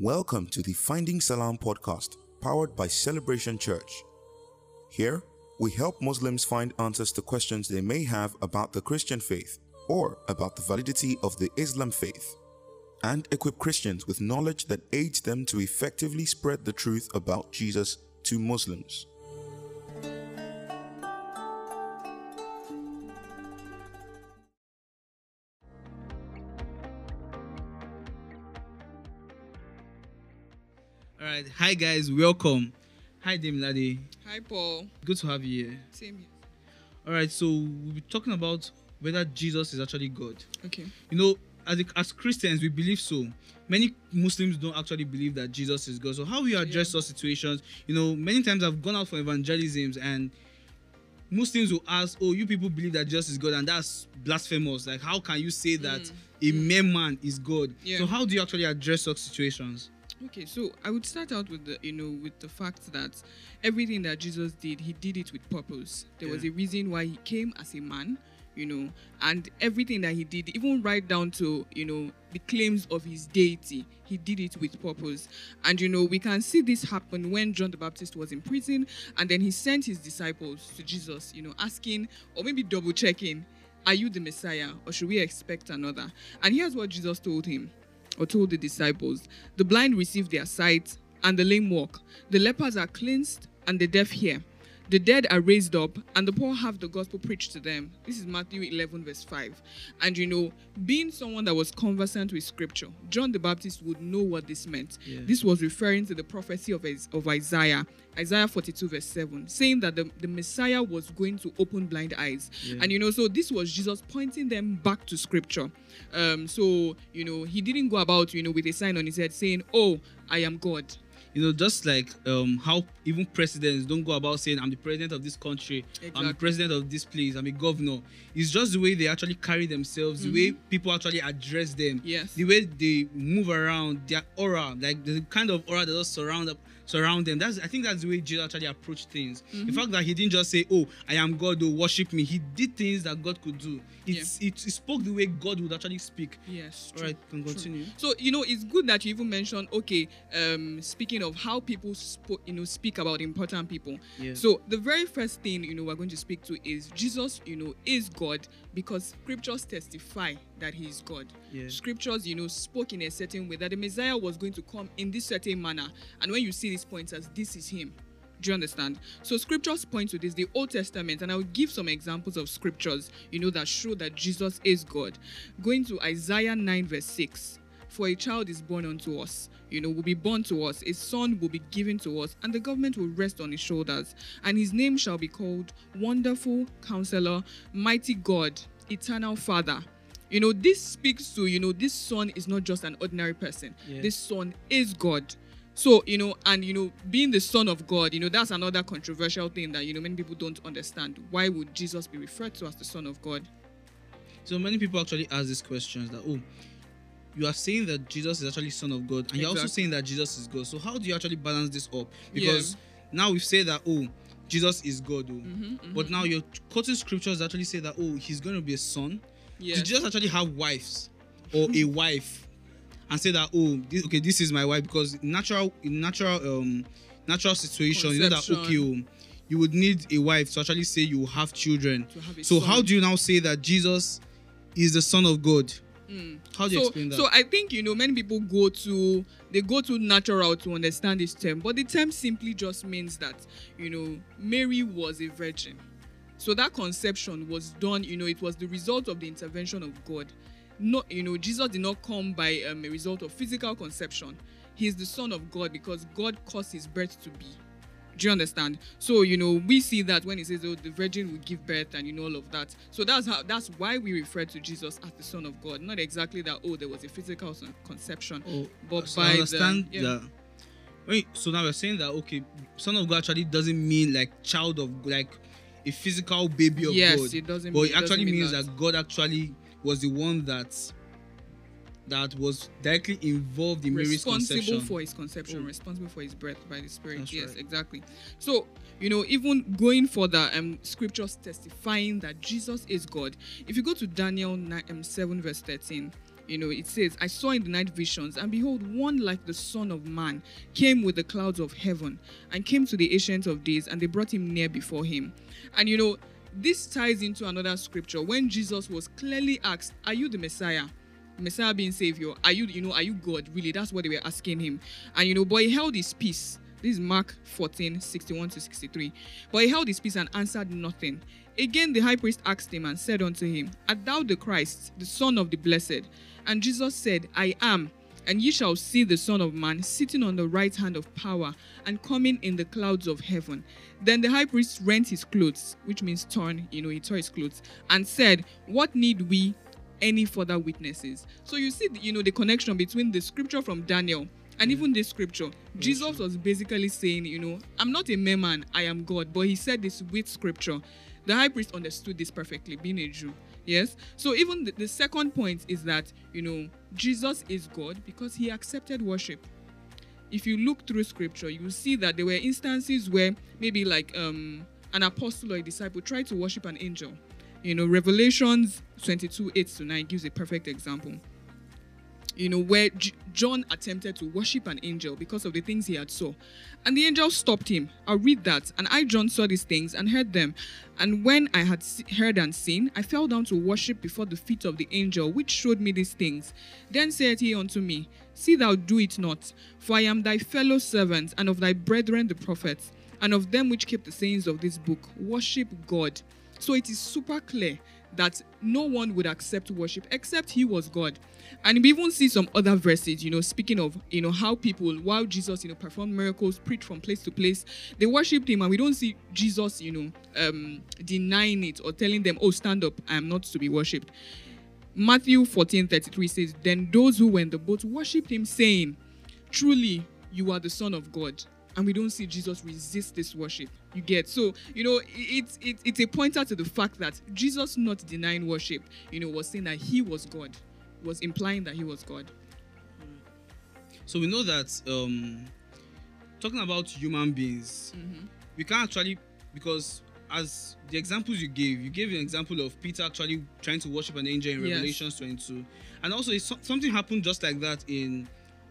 Welcome to the Finding Salam podcast, powered by Celebration Church. Here, we help Muslims find answers to questions they may have about the Christian faith or about the validity of the Islam faith, and equip Christians with knowledge that aids them to effectively spread the truth about Jesus to Muslims. All right, hi guys, welcome. Hi Demilade, Hi, Paul. good to have you here. Same here. All right, so we'll be talking about whether Jesus is actually God. Okay. You know, as as Christians, we believe so. Many Muslims don't actually believe that Jesus is God. So how we address Yeah. such situations? You know, many times I've gone out for evangelisms and Muslims will ask, "Oh, you people believe that Jesus is God, and that's blasphemous. Like, how can you say that a mere man is God?" Mm. Yeah. So how do you actually address such situations? Okay, so I would start out with the you know with the fact that everything that Jesus did, he did it with purpose. There was a reason why he came as a man, you know, and everything that he did, even right down to you know the claims of his deity, he did it with purpose. And you know we can see this happen when John the Baptist was in prison, and then he sent his disciples to Jesus, you know, asking or maybe double checking. Are you the Messiah, or should we expect another? And here's what Jesus told him or told the disciples, The blind receive their sight, and the lame walk. The lepers are cleansed, and the deaf hear. The dead are raised up, and the poor have the gospel preached to them. This is Matthew 11, verse 5. And you know, being someone that was conversant with scripture, John the Baptist would know what this meant. Yeah. This was referring to the prophecy of, of Isaiah, Isaiah 42, verse 7, saying that the, the Messiah was going to open blind eyes. Yeah. And you know, so this was Jesus pointing them back to scripture. Um, so you know, he didn't go about, you know, with a sign on his head saying, Oh, I am God. You know, just like um, how even presidents don't go about saying, I'm the president of this country, I'm the president of this place, I'm a governor. It's just the way they actually carry themselves, the way people actually address them, Mm-hmm. Yes. the way they move around, their aura, like the kind of aura that just surround surround them. That's I think that's the way Jesus actually approached things. Mm-hmm. The fact that he didn't just say, Oh, I am God, oh, worship me. He did things that God could do. It's, it, it spoke the way God would actually speak. Yes. All right, can true. continue. So you know, it's good that you even mentioned. Okay, um, speaking of how people you know speak about important people. Yeah. So the very first thing you know we're going to speak to is Jesus. You know, is God because scriptures testify that He is God. Yeah. Scriptures, you know, spoke in a certain way that the Messiah was going to come in this certain manner. And when you see these pointers, this is Him. Do you understand? So scriptures point to this, the Old Testament, and I will give some examples of scriptures, you know, that show that Jesus is God. Going to Isaiah 9, verse 6. For a child is born unto us, you know, will be born to us, a son will be given to us, and the government will rest on his shoulders. And his name shall be called Wonderful Counselor, Mighty God, Eternal Father. You know, this speaks to, you know, this son is not just an ordinary person. Yeah. This son is God. So, you know, and you know, being the son of God, you know, that's another controversial thing that, you know, many people don't understand. Why would Jesus be referred to as the son of God? So many people actually ask these questions that oh, you are saying that Jesus is actually Son of God, and you're also saying that Jesus is God. So how do you actually balance this up? Because now we've said that oh, Jesus is God, oh, Mm-hmm, but now you're quoting scriptures that actually say that oh, he's going to be a son. Yes. Did Jesus actually have wives or a wife, and say that oh, this, okay, this is my wife? Because natural, in natural, um, natural situation, you know that okay, oh, you would need a wife to actually say you have children. Have So son. how do you now say that Jesus is the Son of God? How do you so, explain that? so I think you know many people go to they go to natural to understand this term, but the term simply just means that you know Mary was a virgin. So that conception was done, you know, it was the result of the intervention of God. Not, you know, Jesus did not come by um, a result of physical conception. He is the Son of God because God caused his birth to be. Do you understand? So you know we see that when he says, "Oh, the virgin will give birth," and you know all of that. So that's how that's why we refer to Jesus as the Son of God. Not exactly that. Oh, there was a physical conception, Oh, but so by I understand the, yeah. that. Wait, so now we're saying that okay, Son of God actually doesn't mean like child of like a physical baby of Yes, God. it doesn't But it it actually mean means that. that. God actually was the one that that was directly involved in Mary's responsible for his conception, Oh. responsible for his birth by the Spirit. That's yes, right. exactly. So you know, even going further, um, scriptures testifying that Jesus is God. If you go to Daniel 9, um, seven verse thirteen, You know, it says, I saw in the night visions, and behold, one like the Son of Man came with the clouds of heaven and came to the Ancient of Days, and they brought him near before him. And you know, this ties into another scripture when Jesus was clearly asked, Are you the Messiah? Messiah being Savior, are you, you know, are you God? Really, that's what they were asking him. And you know, but he held his peace. This is Mark 14, 61 to 63. But he held his peace and answered nothing. Again, the high priest asked him and said unto him, Art thou the Christ, the Son of the Blessed? And Jesus said, I am. And ye shall see the Son of Man sitting on the right hand of power and coming in the clouds of heaven. Then the high priest rent his clothes, which means torn, you know, he tore his clothes, and said, What need we any further witnesses? So you see, you know, the connection between the scripture from Daniel and even this scripture. Jesus was basically saying, you know, I'm not a mere man, I am God. But he said this with scripture. The high priest understood this perfectly, being a Jew. Yes. So even the, the second point is that, you know, Jesus is God because he accepted worship if you look through scripture, you will see that there were instances where maybe like um, an apostle or a disciple tried to worship an angel. You know, Revelations 22 8 to 9 gives a perfect example. You know, where J- John attempted to worship an angel because of the things he had saw. And the angel stopped him. I'll read that. And I, John, saw these things and heard them. And when I had se- heard and seen, I fell down to worship before the feet of the angel which showed me these things. Then said he unto me, See thou do it not, for I am thy fellow servant, and of thy brethren the prophets, and of them which keep the sayings of this book. Worship God. So it is super clear that no one would accept worship except he was God. And we even see some other verses, you know, speaking of, you know, how people, while Jesus, you know, performed miracles, preached from place to place, they worshipped him, and we don't see Jesus, you know, um, denying it or telling them, oh, stand up, I am not to be worshipped. Matthew 14 33 says, Then those who were in the boat worshipped him, saying, Truly, you are the Son of God. And we don't see Jesus resist this worship. You get so you know it's it, it's a pointer to the fact that Jesus not denying worship, you know, was saying that he was God, was implying that he was God. So we know that um, talking about human beings, we can't actually because as the examples you gave, you gave an example of Peter actually trying to worship an angel in Yes. Revelations 22, and also it's, something happened just like that in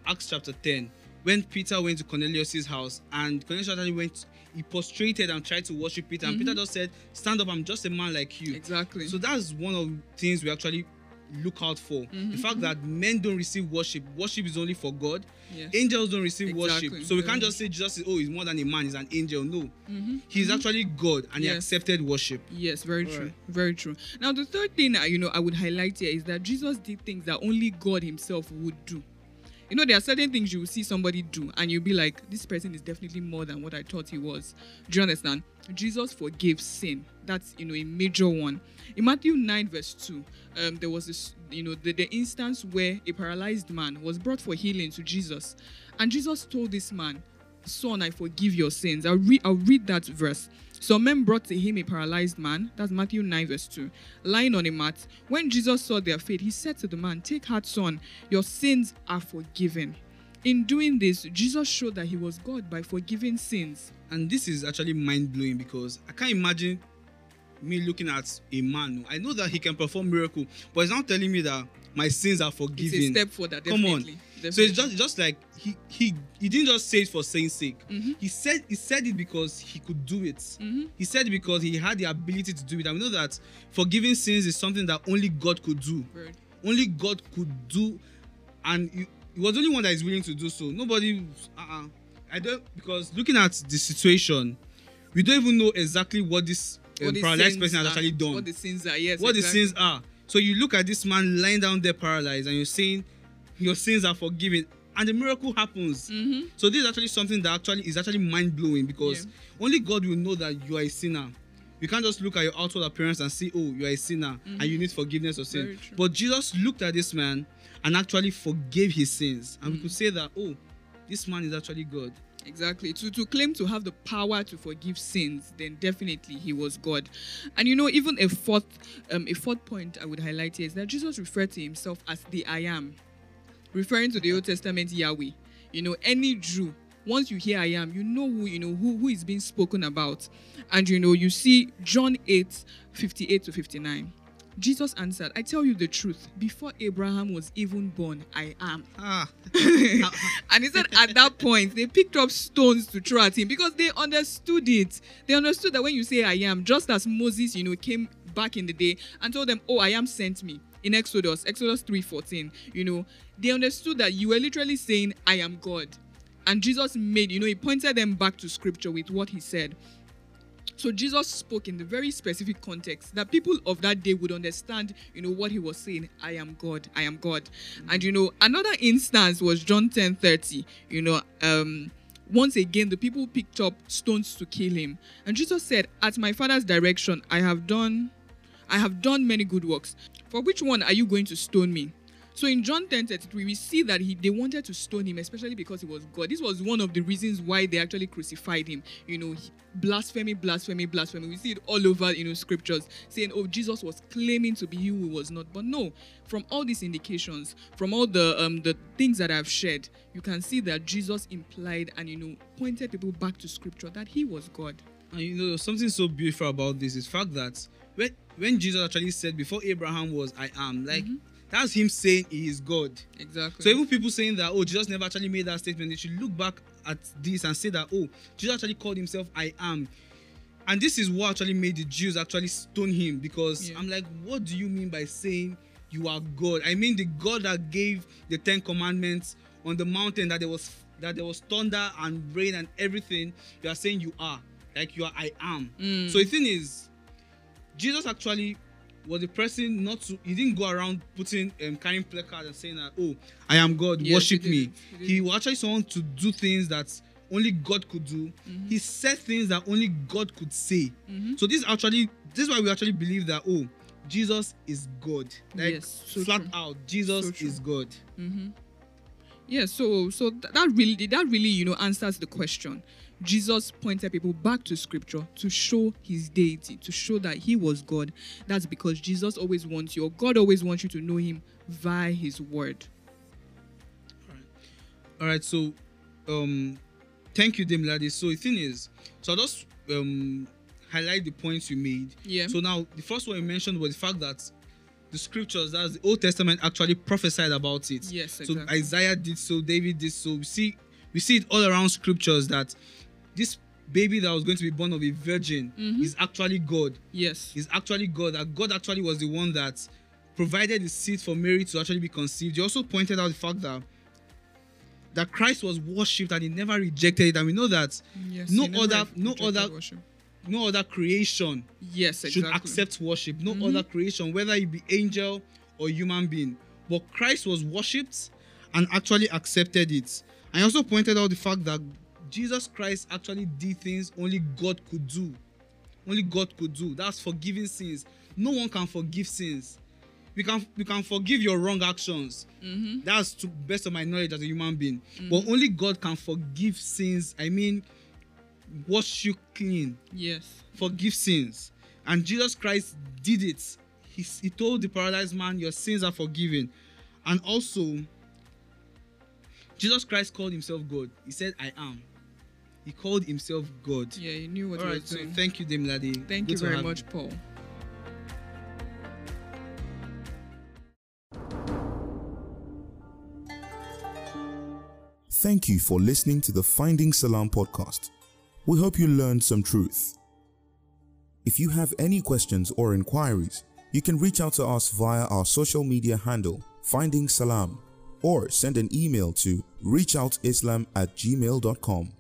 Acts chapter 10 when Peter went to Cornelius's house and Cornelius actually went. He prostrated and tried to worship Peter, and Peter just said, "Stand up! I'm just a man like you." Exactly. So that's one of the things we actually look out for. Mm-hmm, The fact that men don't receive worship. Worship is only for God. Yes. Angels don't receive Exactly. worship. So we can't just say Jesus is oh he's more than a man, he's an angel. No. Mm-hmm. He's actually God and he accepted worship. Yes, very true. Alright. Very true. Now, the third thing you know I would highlight here is that Jesus did things that only God Himself would do. You know, there are certain things you will see somebody do, and you'll be like, "This person is definitely more than what I thought he was." Do you understand? Jesus forgave sin. That's you know a major one. In Matthew nine verse two, um, there was this you know the, the instance where a paralyzed man was brought for healing to Jesus, and Jesus told this man, Son, I forgive your sins. I'll I'll read that verse. Some men brought to him a paralyzed man, that's Matthew 9, verse 2, lying on a mat. When Jesus saw their faith, he said to the man, Take heart, son, your sins are forgiven. In doing this, Jesus showed that he was God by forgiving sins. And this is actually mind blowing because I can't imagine me looking at a man. I know that he can perform miracle, but he's now telling me that my sins are forgiven. It's a step further, Come on. Definitely. So it's just just like he he he didn't just say it for saying sake. Mhm. He said he said it because he could do it. Mhm. He said it because he had the ability to do it. And we know that forgiving sins is something that only God could do. Very- Only God could do, and he, he was the only one that is willing to do so. Nobody. Uh-uh. I don't because looking at the situation, we don't even know exactly what this um, paralyzed person has are, actually done What the sins are, yes. what exactly. the sins are. So you look at this man lying down there paralyzed, and you're saying your sins are forgiven, and the miracle happens. Mhm. So this is actually something that actually is actually mind blowing because Yeah. only God will know that you are a sinner. You can't just look at your outward appearance and see, oh, you are a sinner and you need forgiveness of sin. Mm-hmm. But Jesus looked at this man and actually forgave his sins, and Mm. we could say that, oh, this man is actually God. Exactly. To to claim to have the power to forgive sins, then definitely he was God. And you know, even a fourth um a fourth point I would highlight here is that Jesus referred to himself as the I am, referring to the Old Testament Yahweh. You know, any Jew, once you hear I am, you know who you know who, who is being spoken about. And you know, you see John 8, 58 to 59. Jesus answered, I tell you the truth, before Abraham was even born, I am. Ah. and he said at that point they picked up stones to throw at him because they understood it. They understood that when you say I am, just as Moses, you know, came back in the day and told them, Oh, I am sent me in Exodus, Exodus 3:14, you know, they understood that you were literally saying, I am God. And Jesus made, you know, he pointed them back to scripture with what he said. So Jesus spoke in the very specific context that people of that day would understand, you know, what he was saying. I am God. I am God. Mm-hmm. And you know, another instance was John 10 30. You know, um, once again the people picked up stones to kill him. And Jesus said, At my father's direction, I have done I have done many good works. For which one are you going to stone me? So in John 10 33, we see that he they wanted to stone him, especially because he was God. This was one of the reasons why they actually crucified him. You know, blasphemy, blasphemy, blasphemy. We see it all over, you know, scriptures saying, oh, Jesus was claiming to be who he was not. But no, from all these indications, from all the um the things that I've shared, you can see that Jesus implied and you know pointed people back to scripture that he was God. And you know, something so beautiful about this is fact that when when Jesus actually said before Abraham was I am, like mm-hmm that's him saying he is God. Exactly. So even people saying that, oh, Jesus never actually made that statement, they should look back at this and say that, oh, Jesus actually called himself I am. And this is what actually made the Jews actually stone him because yeah. I'm like, what do you mean by saying you are God? I mean the God that gave the Ten Commandments on the mountain that there was that there was thunder and rain and everything. You are saying you are like you are I am. Mm. So the thing is, Jesus actually was the person not to he didn't go around putting um, carrying placards and saying that oh I am God yes, worship he me he, he was actually someone to do things that only God could do mm-hmm. he said things that only God could say mm-hmm. so this actually this is why we actually believe that oh Jesus is God like yes, so flat true. out Jesus so is God mm-hmm. yeah so so that really that really you know answers the question Jesus pointed people back to scripture to show his deity, to show that he was God. That's because Jesus always wants you, or God always wants you to know him via his word. All right. All right. So, um, thank you, Demilade. So the thing is, so I'll just um highlight the points you made. Yeah. So now the first one you mentioned was the fact that the scriptures, that's the Old Testament, actually prophesied about it. Yes, exactly. So Isaiah did so, David did so. We see we see it all around scriptures that this baby that was going to be born of a virgin mm-hmm. is actually God. Yes. Is actually God. That God actually was the one that provided the seed for Mary to actually be conceived. He also pointed out the fact that that Christ was worshipped and he never rejected it. And we know that yes, no other no other worship. no other creation yes, exactly. should accept worship. No mm-hmm. other creation, whether it be angel or human being. But Christ was worshipped and actually accepted it. I also pointed out the fact that Jesus Christ actually did things only God could do. Only God could do. That's forgiving sins. No one can forgive sins. We can we can forgive your wrong actions. Mm-hmm. That's to best of my knowledge as a human being. Mm-hmm. But only God can forgive sins. I mean, wash you clean. Yes. Forgive sins. And Jesus Christ did it. He, he told the paralyzed man, Your sins are forgiven. And also, Jesus Christ called himself God. He said, I am. He called himself God. Yeah, he knew what All he right, was doing. So thank you, Demilade. Thank Good you very much, you. Paul. Thank you for listening to the Finding Salam podcast. We hope you learned some truth. If you have any questions or inquiries, you can reach out to us via our social media handle, Finding Salam, or send an email to reachoutislam at gmail.com.